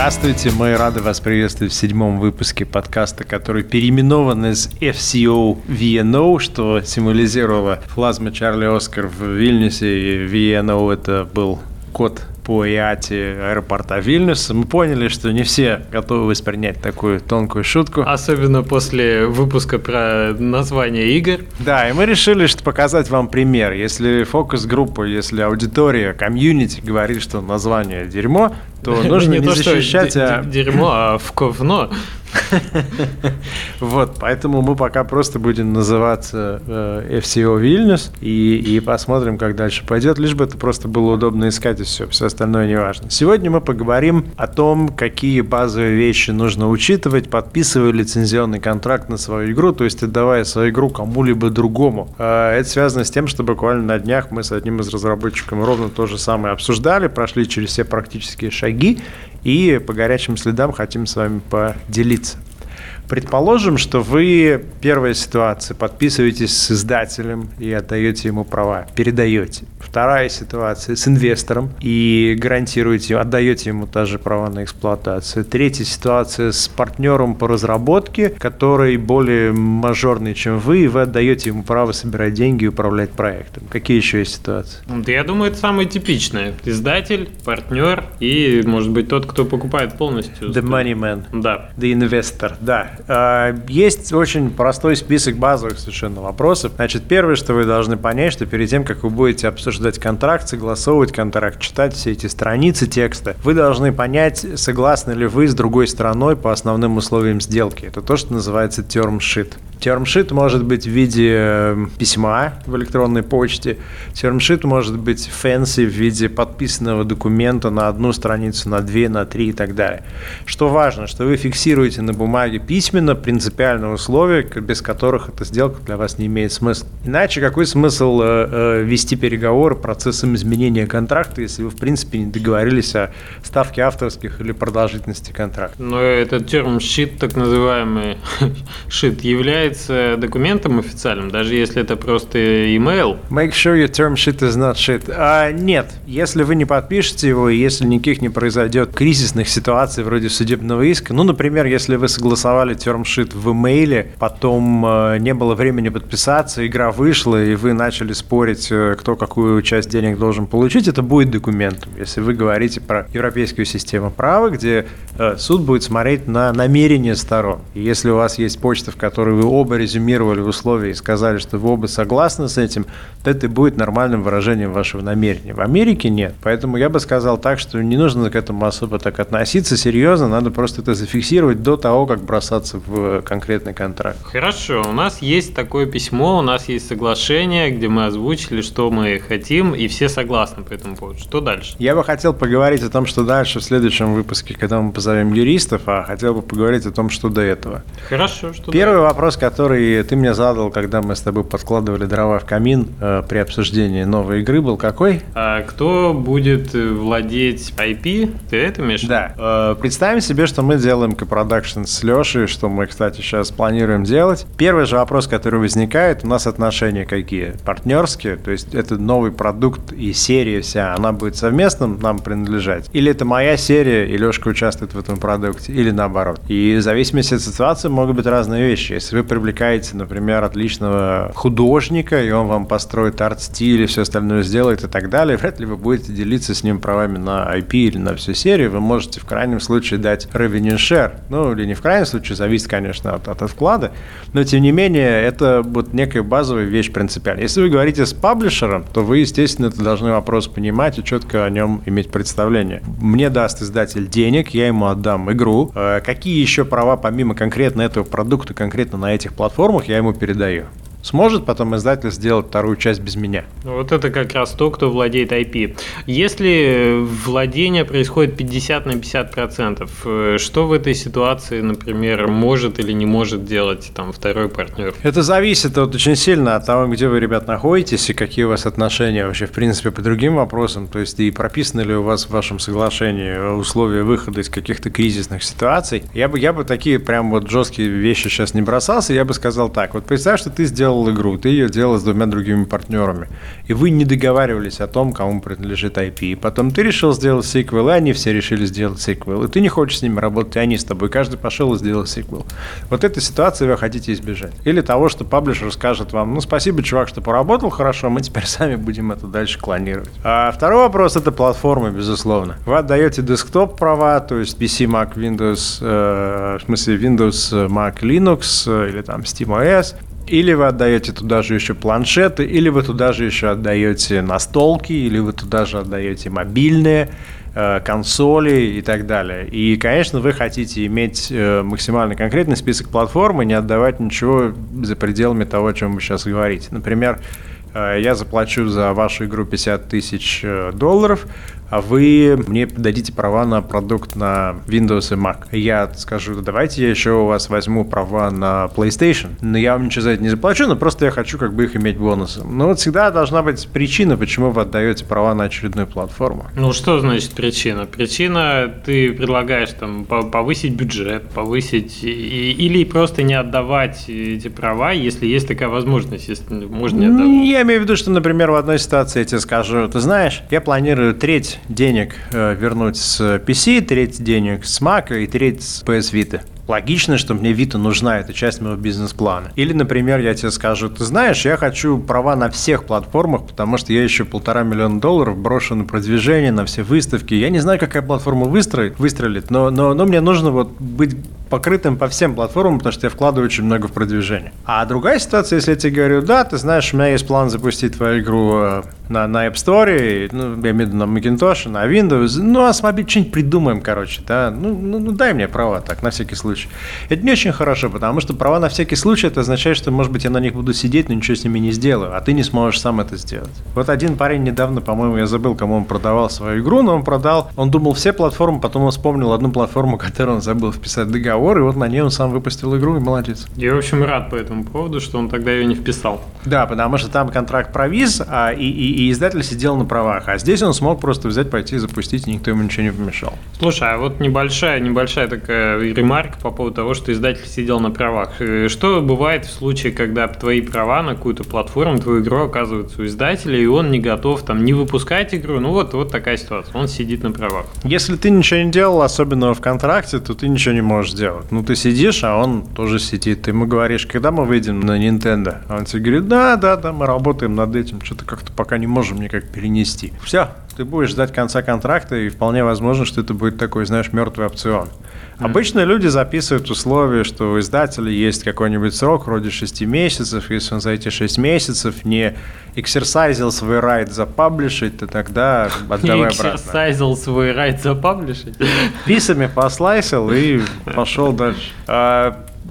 Здравствуйте, мы рады вас приветствовать в седьмом выпуске подкаста, который переименован из FCO VNO, что символизировало плазма Чарли Оскар в Вильнюсе, и VNO это был код по ИАТе аэропорта Вильнюса, мы поняли, что не все готовы воспринять такую тонкую шутку. Особенно после выпуска про название игр. Да, и мы решили, что показать вам пример. Если фокус-группа, если аудитория, комьюнити говорит, что название дерьмо, то нужно не защищать, а... Дерьмо, а в ковно. Вот, поэтому мы пока просто будем называться э, FCO Вильнюс и, и посмотрим, как дальше пойдет, лишь бы это просто было удобно искать и все, все остальное не важно. Сегодня мы поговорим о том, какие базовые вещи нужно учитывать, подписывая лицензионный контракт на свою игру, то есть отдавая свою игру кому-либо другому. Э, это связано с тем, что буквально на днях мы с одним из разработчиков ровно то же самое обсуждали, прошли через все практические шаги и по горячим следам хотим с вами поделиться. Предположим, что вы, первая ситуация, подписываетесь с издателем и отдаете ему права, передаете. Вторая ситуация с инвестором и гарантируете, отдаете ему также права на эксплуатацию. Третья ситуация с партнером по разработке, который более мажорный, чем вы, и вы отдаете ему право собирать деньги и управлять проектом. Какие еще есть ситуации? Я думаю, это самое типичное. Издатель, партнер и, может быть, тот, кто покупает полностью. The money man. Да. The investor, да. А, есть очень простой список базовых совершенно вопросов. Значит, первое, что вы должны понять, что перед тем, как вы будете обсуждать контракт, согласовывать контракт, читать все эти страницы текста, вы должны понять, согласны ли вы с другой стороной по основным условиям сделки. Это то, что называется term sheet. Термшит может быть в виде э, письма в электронной почте. Term sheet может быть fancy в виде подписанного документа на одну страницу, на две, на три и так далее. Что важно, что вы фиксируете на бумаге письменно принципиальные условия, без которых эта сделка для вас не имеет смысла. Иначе какой смысл э, э, вести переговоры процессом изменения контракта, если вы в принципе не договорились о ставке авторских или продолжительности контракта? Но этот term sheet, так называемый sheet, является является документом официальным, даже если это просто email? Make sure your term sheet is not shit. А, нет, если вы не подпишете его, и если никаких не произойдет кризисных ситуаций вроде судебного иска, ну, например, если вы согласовали term sheet в имейле, потом э, не было времени подписаться, игра вышла, и вы начали спорить, э, кто какую часть денег должен получить, это будет документом. Если вы говорите про европейскую систему права, где э, суд будет смотреть на намерения сторон. И если у вас есть почта, в которой вы оба резюмировали условия и сказали, что вы оба согласны с этим, то это будет нормальным выражением вашего намерения. В Америке нет. Поэтому я бы сказал так, что не нужно к этому особо так относиться серьезно, надо просто это зафиксировать до того, как бросаться в конкретный контракт. Хорошо, у нас есть такое письмо, у нас есть соглашение, где мы озвучили, что мы хотим, и все согласны по этому поводу. Что дальше? Я бы хотел поговорить о том, что дальше в следующем выпуске, когда мы позовем юристов, а хотел бы поговорить о том, что до этого. Хорошо, что Первый вопрос, который ты мне задал, когда мы с тобой подкладывали дрова в камин э, при обсуждении новой игры, был какой? А кто будет владеть IP? Ты это имеешь? Да. Э, представим себе, что мы делаем копродакшн с Лешей, что мы, кстати, сейчас планируем делать. Первый же вопрос, который возникает, у нас отношения какие? Партнерские, то есть это новый продукт и серия вся, она будет совместным нам принадлежать? Или это моя серия, и Лешка участвует в этом продукте, или наоборот? И в зависимости от ситуации могут быть разные вещи. Если вы привлекаете, например, отличного художника, и он вам построит арт-стиль и все остальное сделает и так далее, вряд ли вы будете делиться с ним правами на IP или на всю серию. Вы можете в крайнем случае дать revenue share. Ну, или не в крайнем случае, зависит, конечно, от, от вклада. Но, тем не менее, это вот некая базовая вещь принципиальная. Если вы говорите с паблишером, то вы, естественно, это должны вопрос понимать и четко о нем иметь представление. Мне даст издатель денег, я ему отдам игру. Э, какие еще права, помимо конкретно этого продукта, конкретно на этих платформах я ему передаю. Сможет потом издатель сделать вторую часть без меня? Вот это как раз то, кто владеет IP. Если владение происходит 50 на 50 процентов, э, что в этой ситуации, например, может или не может делать там второй партнер? Это зависит вот очень сильно от того, где вы, ребят, находитесь и какие у вас отношения вообще, в принципе, по другим вопросам. То есть и прописаны ли у вас в вашем соглашении условия выхода из каких-то кризисных ситуаций. Я бы, я бы такие прям вот жесткие вещи сейчас не бросался. Я бы сказал так. Вот представь, что ты сделал делал игру, ты ее делал с двумя другими партнерами, и вы не договаривались о том, кому принадлежит IP. И потом ты решил сделать сиквел, и они все решили сделать сиквел, и ты не хочешь с ними работать, и они с тобой. Каждый пошел и сделал сиквел. Вот этой ситуации вы хотите избежать. Или того, что паблишер скажет вам, ну, спасибо, чувак, что поработал хорошо, мы теперь сами будем это дальше клонировать. А второй вопрос – это платформа, безусловно. Вы отдаете десктоп права, то есть PC, Mac, Windows, э, в смысле Windows, Mac, Linux э, или там SteamOS, или вы отдаете туда же еще планшеты, или вы туда же еще отдаете настолки, или вы туда же отдаете мобильные э, консоли и так далее. И, конечно, вы хотите иметь э, максимально конкретный список платформ и не отдавать ничего за пределами того, о чем вы сейчас говорите. Например, я заплачу за вашу игру 50 тысяч долларов, а вы мне дадите права на продукт на Windows и Mac. Я скажу, давайте я еще у вас возьму права на PlayStation. Но я вам ничего за это не заплачу, но просто я хочу как бы их иметь бонусом. Но вот всегда должна быть причина, почему вы отдаете права на очередную платформу. Ну, что значит причина? Причина, ты предлагаешь там повысить бюджет, повысить или просто не отдавать эти права, если есть такая возможность, если можно не отдавать. Я имею в виду, что, например, в одной ситуации я тебе скажу, ты знаешь, я планирую треть денег э, вернуть с PC, треть денег с Mac и треть с PS Vita логично, что мне Vita нужна, это часть моего бизнес-плана. Или, например, я тебе скажу, ты знаешь, я хочу права на всех платформах, потому что я еще полтора миллиона долларов брошу на продвижение, на все выставки. Я не знаю, какая платформа выстрелит, но, но, но мне нужно вот быть покрытым по всем платформам, потому что я вкладываю очень много в продвижение. А другая ситуация, если я тебе говорю, да, ты знаешь, у меня есть план запустить твою игру э, на, на App Store, ну, я имею в виду на Macintosh, на Windows, ну, а с мобиль что-нибудь придумаем, короче, да, ну, ну, ну, дай мне права так, на всякий случай. Это не очень хорошо, потому что права на всякий случай, это означает, что, может быть, я на них буду сидеть, но ничего с ними не сделаю, а ты не сможешь сам это сделать. Вот один парень недавно, по-моему, я забыл, кому он продавал свою игру, но он продал, он думал все платформы, потом он вспомнил одну платформу, которую он забыл вписать договор, договор, и вот на ней он сам выпустил игру, и молодец. Я, в общем, рад по этому поводу, что он тогда ее не вписал. Да, потому что там контракт провис, а, и, и, и издатель сидел на правах, а здесь он смог просто взять, пойти и запустить, и никто ему ничего не помешал. Слушай, а вот небольшая, небольшая такая ремарка по поводу того, что издатель сидел на правах. Э, что бывает в случае, когда твои права на какую-то платформу, твою игру оказываются у издателя, и он не готов там не выпускать игру, ну вот, вот такая ситуация, он сидит на правах. Если ты ничего не делал, особенно в контракте, то ты ничего не можешь сделать делать. Ну, ты сидишь, а он тоже сидит. Ты ему говоришь, когда мы выйдем на Nintendo? А он тебе говорит, да, да, да, мы работаем над этим, что-то как-то пока не можем никак перенести. Все, ты будешь ждать конца контракта, и вполне возможно, что это будет такой, знаешь, мертвый опцион. Обычно люди записывают условия, что у издателя есть какой-нибудь срок, вроде 6 месяцев. Если он за эти 6 месяцев не эксерсайзил свой райт запаблишить, то тогда отдавай обратно. Эксерсайзил свой райт запаблишить? Писами послайсил и пошел дальше.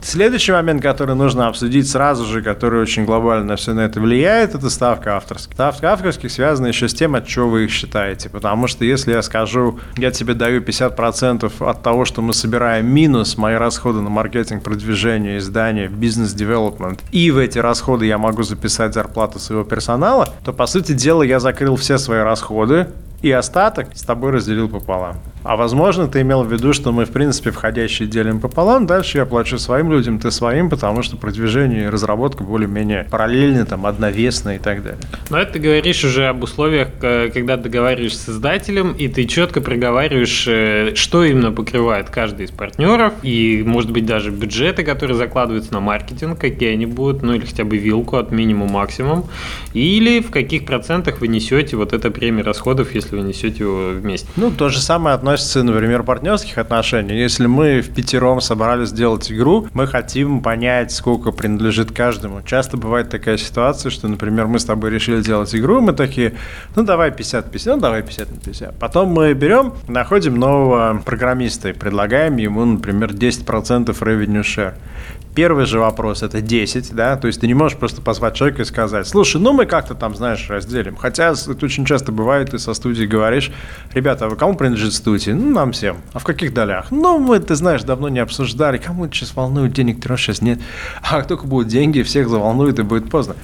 Следующий момент, который нужно обсудить сразу же, который очень глобально все на это влияет, это ставка авторских. Ставка авторских связана еще с тем, от чего вы их считаете. Потому что если я скажу, я тебе даю 50% от того, что мы собираем минус мои расходы на маркетинг, продвижение, издание, бизнес-девелопмент, и в эти расходы я могу записать зарплату своего персонала, то, по сути дела, я закрыл все свои расходы, и остаток с тобой разделил пополам. А возможно, ты имел в виду, что мы, в принципе, входящие делим пополам, дальше я плачу своим людям, ты своим, потому что продвижение и разработка более-менее параллельны, там, одновесны и так далее. Но это ты говоришь уже об условиях, когда договариваешься с издателем, и ты четко проговариваешь, э, что именно покрывает каждый из партнеров, и, может быть, даже бюджеты, которые закладываются на маркетинг, какие они будут, ну или хотя бы вилку от минимум максимум, или в каких процентах вы несете вот это премия расходов, если вы несете его вместе. Ну, то же самое относится например, партнерских отношений. Если мы в пятером собрались сделать игру, мы хотим понять, сколько принадлежит каждому. Часто бывает такая ситуация, что, например, мы с тобой решили делать игру, мы такие, ну давай 50-50, ну давай 50 на 50. Потом мы берем, находим нового программиста и предлагаем ему, например, 10% revenue share. Первый же вопрос – это 10, да, то есть ты не можешь просто позвать человека и сказать, слушай, ну мы как-то там, знаешь, разделим. Хотя это очень часто бывает, ты со студией говоришь, ребята, а кому принадлежит студия? Ну, нам всем. А в каких долях? Ну, мы, ты знаешь, давно не обсуждали, кому сейчас волнует, денег ты сейчас нет. А как только будут деньги, всех заволнует и будет поздно.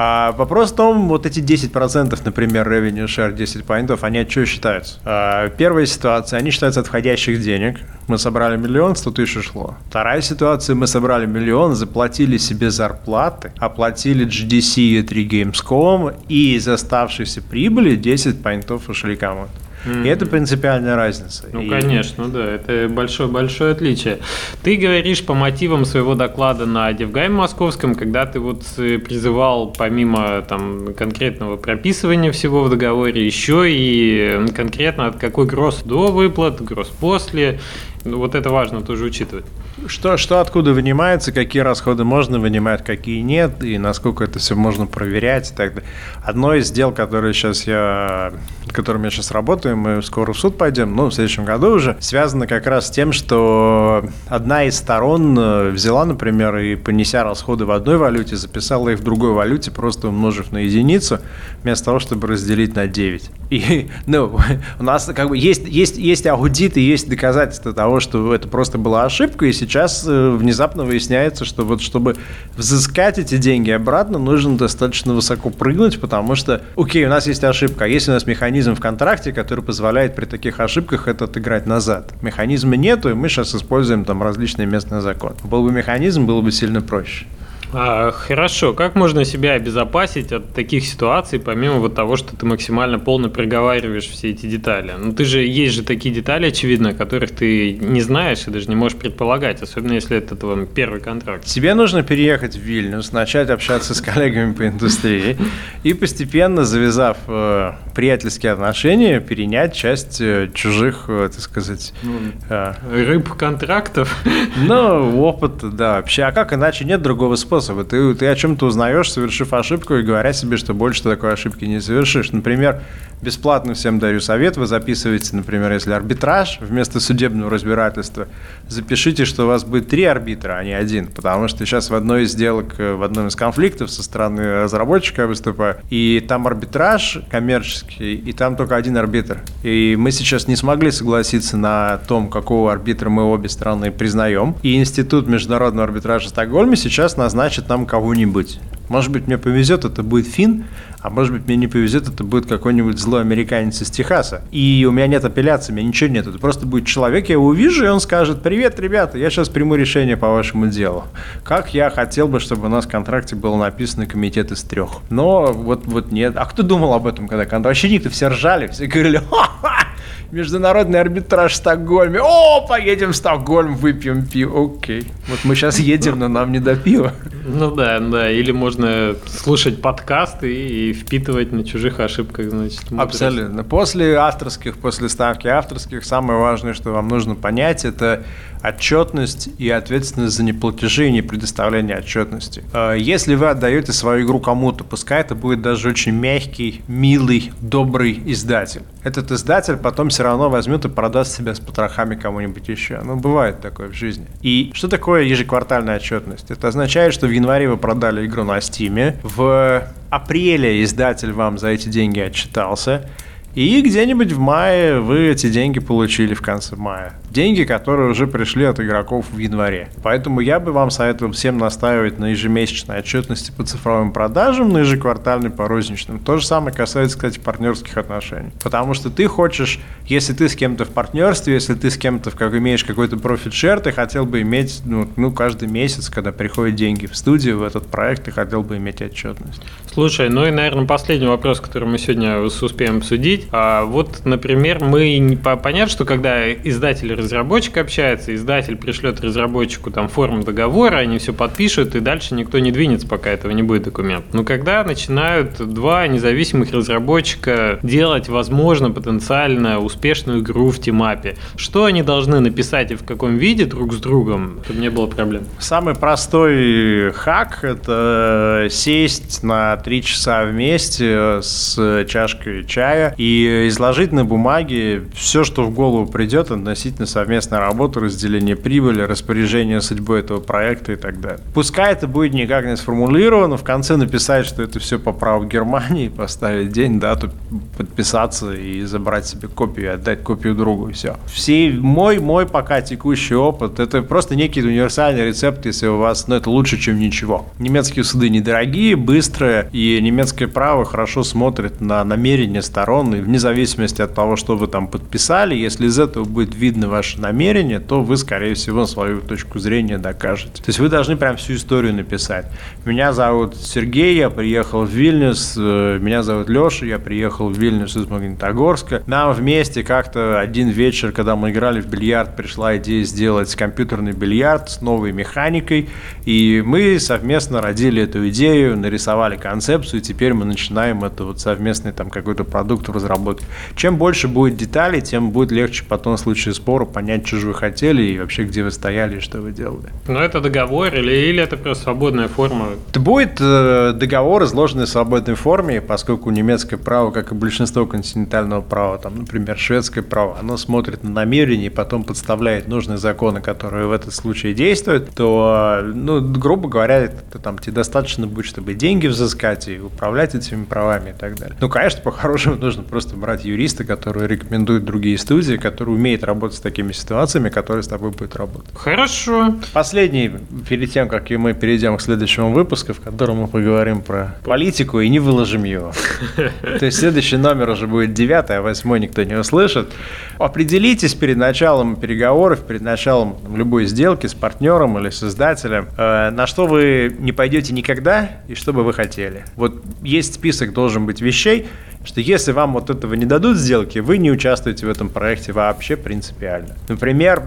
А вопрос в том, вот эти 10%, например, revenue share 10 поинтов, они от чего считаются? А, первая ситуация, они считаются от входящих денег. Мы собрали миллион, 100 тысяч ушло. Вторая ситуация, мы собрали миллион, заплатили себе зарплаты, оплатили GDC и 3 Gamescom, и из оставшейся прибыли 10 поинтов ушли кому-то. Mm-hmm. И это принципиальная разница. Ну, и... конечно, да, это большое-большое отличие. Ты говоришь по мотивам своего доклада на Девгайме Московском, когда ты вот э, призывал помимо там конкретного прописывания всего в договоре, еще и конкретно от какой гроз до выплат, гроз после, вот это важно тоже учитывать. Что, что откуда вынимается, какие расходы можно вынимать, какие нет, и насколько это все можно проверять и так далее. Одно из дел, которое сейчас я, которым я сейчас работаю, мы скоро в суд пойдем, ну, в следующем году уже, связано как раз с тем, что одна из сторон э, взяла, например, и понеся расходы в одной валюте, записала их в другой валюте, просто умножив на единицу, вместо того, чтобы разделить на 9. И, ну, у нас как бы есть, есть, есть аудит и есть доказательства того, что это просто была ошибка, и сейчас э, внезапно выясняется, что вот чтобы взыскать эти деньги обратно, нужно достаточно высоко прыгнуть, потому что, окей, у нас есть ошибка, а есть у нас механизм в контракте, который позволяет при таких ошибках это отыграть назад. Механизма нету, и мы сейчас используем там различные местные законы. Был бы механизм, было бы сильно проще. А, хорошо, как можно себя обезопасить от таких ситуаций, помимо вот того, что ты максимально полно проговариваешь все эти детали? Ну, ты же, есть же такие детали, очевидно, которых ты не знаешь и даже не можешь предполагать, особенно если это твой первый контракт. Тебе нужно переехать в Вильнюс, начать общаться с коллегами по индустрии и постепенно, завязав э, приятельские отношения, перенять часть э, чужих, э, так сказать... Ну, э, рыб контрактов. Ну, опыт, да, вообще. А как иначе? Нет другого способа способы. Ты, ты о чем-то узнаешь, совершив ошибку, и говоря себе, что больше ты такой ошибки не совершишь. Например, бесплатно всем даю совет. Вы записываете, например, если арбитраж вместо судебного разбирательства, запишите, что у вас будет три арбитра, а не один. Потому что сейчас в одной из сделок, э, в одном из конфликтов со стороны разработчика я выступаю, и там арбитраж коммерческий, и там только один арбитр. И мы сейчас не смогли согласиться на том, какого арбитра мы обе страны признаем. И Институт международного арбитража Стокгольма сейчас назначит нам кого-нибудь. Может быть, мне повезет, это будет фин, а может быть, мне не повезет, это будет какой-нибудь злой американец из Техаса. И у меня нет апелляции, у меня ничего нет. Это просто будет человек, я его увижу, и он скажет, привет, ребята, я сейчас приму решение по вашему делу. Как я хотел бы, чтобы у нас в контракте было написано комитет из трех. Но вот, вот нет. А кто думал об этом, когда контракт? Вообще никто, все ржали, все говорили, ха-ха, международный арбитраж в Стокгольме. О, поедем в Стокгольм, выпьем пиво. Окей. Вот мы сейчас едем, но нам не до пива. Ну да, да. Или можно слушать подкасты и впитывать на чужих ошибках, значит. Мудрость. Абсолютно. После авторских, после ставки авторских, самое важное, что вам нужно понять, это отчетность и ответственность за неплатежи и не предоставление отчетности. Э, если вы отдаете свою игру кому-то, пускай это будет даже очень мягкий, милый, добрый издатель. Этот издатель потом все равно возьмет и продаст себя с потрохами кому-нибудь еще. Ну, бывает такое в жизни. И что такое ежеквартальная отчетность? Это означает, что в январе вы продали игру на Steam, в апреле издатель вам за эти деньги отчитался, и где-нибудь в мае вы эти деньги получили в конце мая. Деньги, которые уже пришли от игроков в январе. Поэтому я бы вам советовал всем настаивать на ежемесячной отчетности по цифровым продажам, на ежеквартальной по розничным. То же самое касается, кстати, партнерских отношений. Потому что ты хочешь, если ты с кем-то в партнерстве, если ты с кем-то как имеешь какой-то профит-шер, ты хотел бы иметь, ну, ну, каждый месяц, когда приходят деньги в студию, в этот проект, ты хотел бы иметь отчетность. Слушай, ну и, наверное, последний вопрос, который мы сегодня успеем обсудить. А, вот, например, мы понятно, что когда издатель и разработчик общается, издатель пришлет разработчику там форму договора, они все подпишут, и дальше никто не двинется, пока этого не будет документ. Но когда начинают два независимых разработчика делать, возможно, потенциально успешную игру в тимапе, что они должны написать и в каком виде друг с другом, чтобы не было проблем? Самый простой хак – это сесть на три часа вместе с чашкой чая и изложить на бумаге все, что в голову придет относительно совместная работа, разделение прибыли, распоряжение судьбой этого проекта и так далее. Пускай это будет никак не сформулировано, в конце написать, что это все по праву Германии, поставить день, дату, подписаться и забрать себе копию, отдать копию другу, и все. Все мой, мой пока текущий опыт, это просто некий универсальный рецепт, если у вас, ну, это лучше, чем ничего. Немецкие суды недорогие, быстрые, и немецкое право хорошо смотрит на намерения сторон, и вне зависимости от того, что вы там подписали, если из этого будет видно ваше намерение, то вы, скорее всего, свою точку зрения докажете. То есть вы должны прям всю историю написать. Меня зовут Сергей, я приехал в Вильнюс, э, меня зовут Леша, я приехал в Вильнюс из Магнитогорска. Нам вместе как-то один вечер, когда мы играли в бильярд, пришла идея сделать компьютерный бильярд с новой механикой, и мы совместно родили эту идею, нарисовали концепцию, и теперь мы начинаем это вот совместный там какой-то продукт в разработке. Чем больше будет деталей, тем будет легче потом в случае спора понять, что же вы хотели и вообще где вы стояли и что вы делали. Но это договор или, или это просто свободная форма? Это будет э, договор, изложенный в свободной форме, поскольку немецкое право, как и большинство континентального права, там, например, шведское право, оно смотрит на намерение и потом подставляет нужные законы, которые в этот случае действуют, то, ну, грубо говоря, это, там тебе достаточно будет, чтобы деньги взыскать и управлять этими правами и так далее. Ну, конечно, по-хорошему нужно просто брать юриста, который рекомендует другие студии, который умеет работать с такими ситуациями, который с тобой будет работать. Хорошо. Последний, перед тем, как мы перейдем к следующему выпуску, в котором мы поговорим про политику и не выложим его. То есть следующий номер уже будет девятый, а восьмой никто не услышит. Определитесь перед началом переговоров, перед началом любой сделки с партнером или с издателем, э, на что вы не пойдете никогда и что бы вы хотели. Вот есть список должен быть вещей, что если вам вот этого не дадут сделки, вы не участвуете в этом проекте вообще принципиально. Например,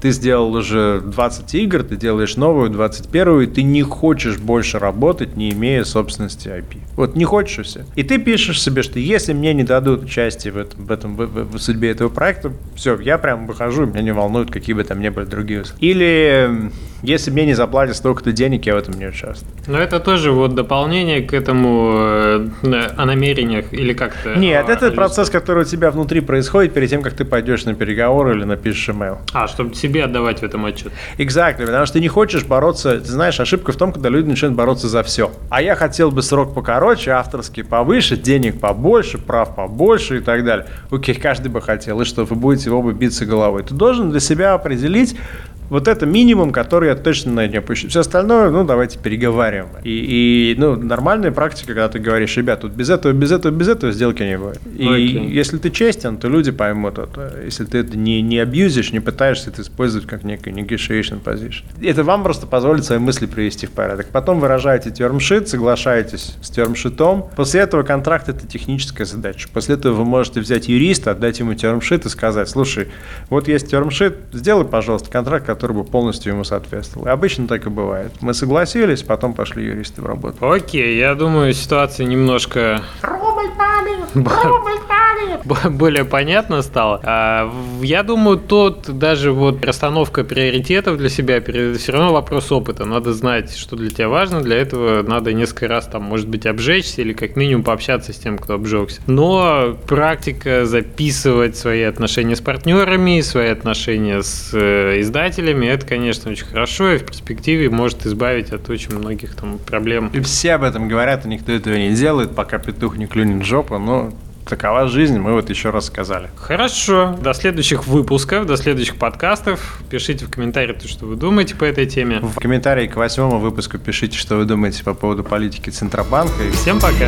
ты сделал уже 20 игр, ты делаешь новую, 21 и ты не хочешь больше работать, не имея собственности IP. Вот не хочешь и все. И ты пишешь себе, что если мне не дадут участие в, этом, в, этом, в, в судьбе этого проекта, все, я прям выхожу, меня не волнуют, какие бы там ни были другие. Или если мне не заплатят столько-то денег, я в этом не участвую. Но это тоже вот дополнение к этому э, о намерениях или как-то? Нет, это процесс, который у тебя внутри происходит перед тем, как ты пойдешь на переговоры или напишешь email. А, чтобы себе отдавать в этом отчет. Exactly, потому что ты не хочешь бороться, ты знаешь, ошибка в том, когда люди начинают бороться за все. А я хотел бы срок покороче, авторский повыше, денег побольше, прав побольше и так далее. Окей, каждый бы хотел, и что вы будете оба биться головой. Ты должен для себя определить, вот это минимум, который я точно на не опущу. Все остальное, ну, давайте переговариваем. И, и ну, нормальная практика, когда ты говоришь, ребят, тут без этого, без этого, без этого сделки не будет. И okay. если ты честен, то люди поймут это. Если ты это не, не абьюзишь, не пытаешься это использовать как некий negotiation position. Это вам просто позволит свои мысли привести в порядок. Потом выражаете термшит, соглашаетесь с термшитом. После этого контракт – это техническая задача. После этого вы можете взять юриста, отдать ему термшит и сказать, слушай, вот есть термшит, сделай, пожалуйста, контракт, который бы полностью ему соответствовал. И обычно так и бывает. Мы согласились, потом пошли юристы в работу. Окей, я думаю, ситуация немножко... Рубль более понятно стало. А, я думаю, тут даже вот расстановка приоритетов для себя, все равно вопрос опыта. Надо знать, что для тебя важно. Для этого надо несколько раз там, может быть, обжечься или как минимум пообщаться с тем, кто обжегся. Но практика записывать свои отношения с партнерами, свои отношения с э, издателями, это, конечно, очень хорошо и в перспективе может избавить от очень многих там проблем. И все об этом говорят, и никто этого не делает, пока петух не клюнет жопу, но такова жизнь, мы вот еще раз сказали. Хорошо. До следующих выпусков, до следующих подкастов. Пишите в комментариях, что вы думаете по этой теме. В комментарии к восьмому выпуску пишите, что вы думаете по поводу политики Центробанка. Всем пока.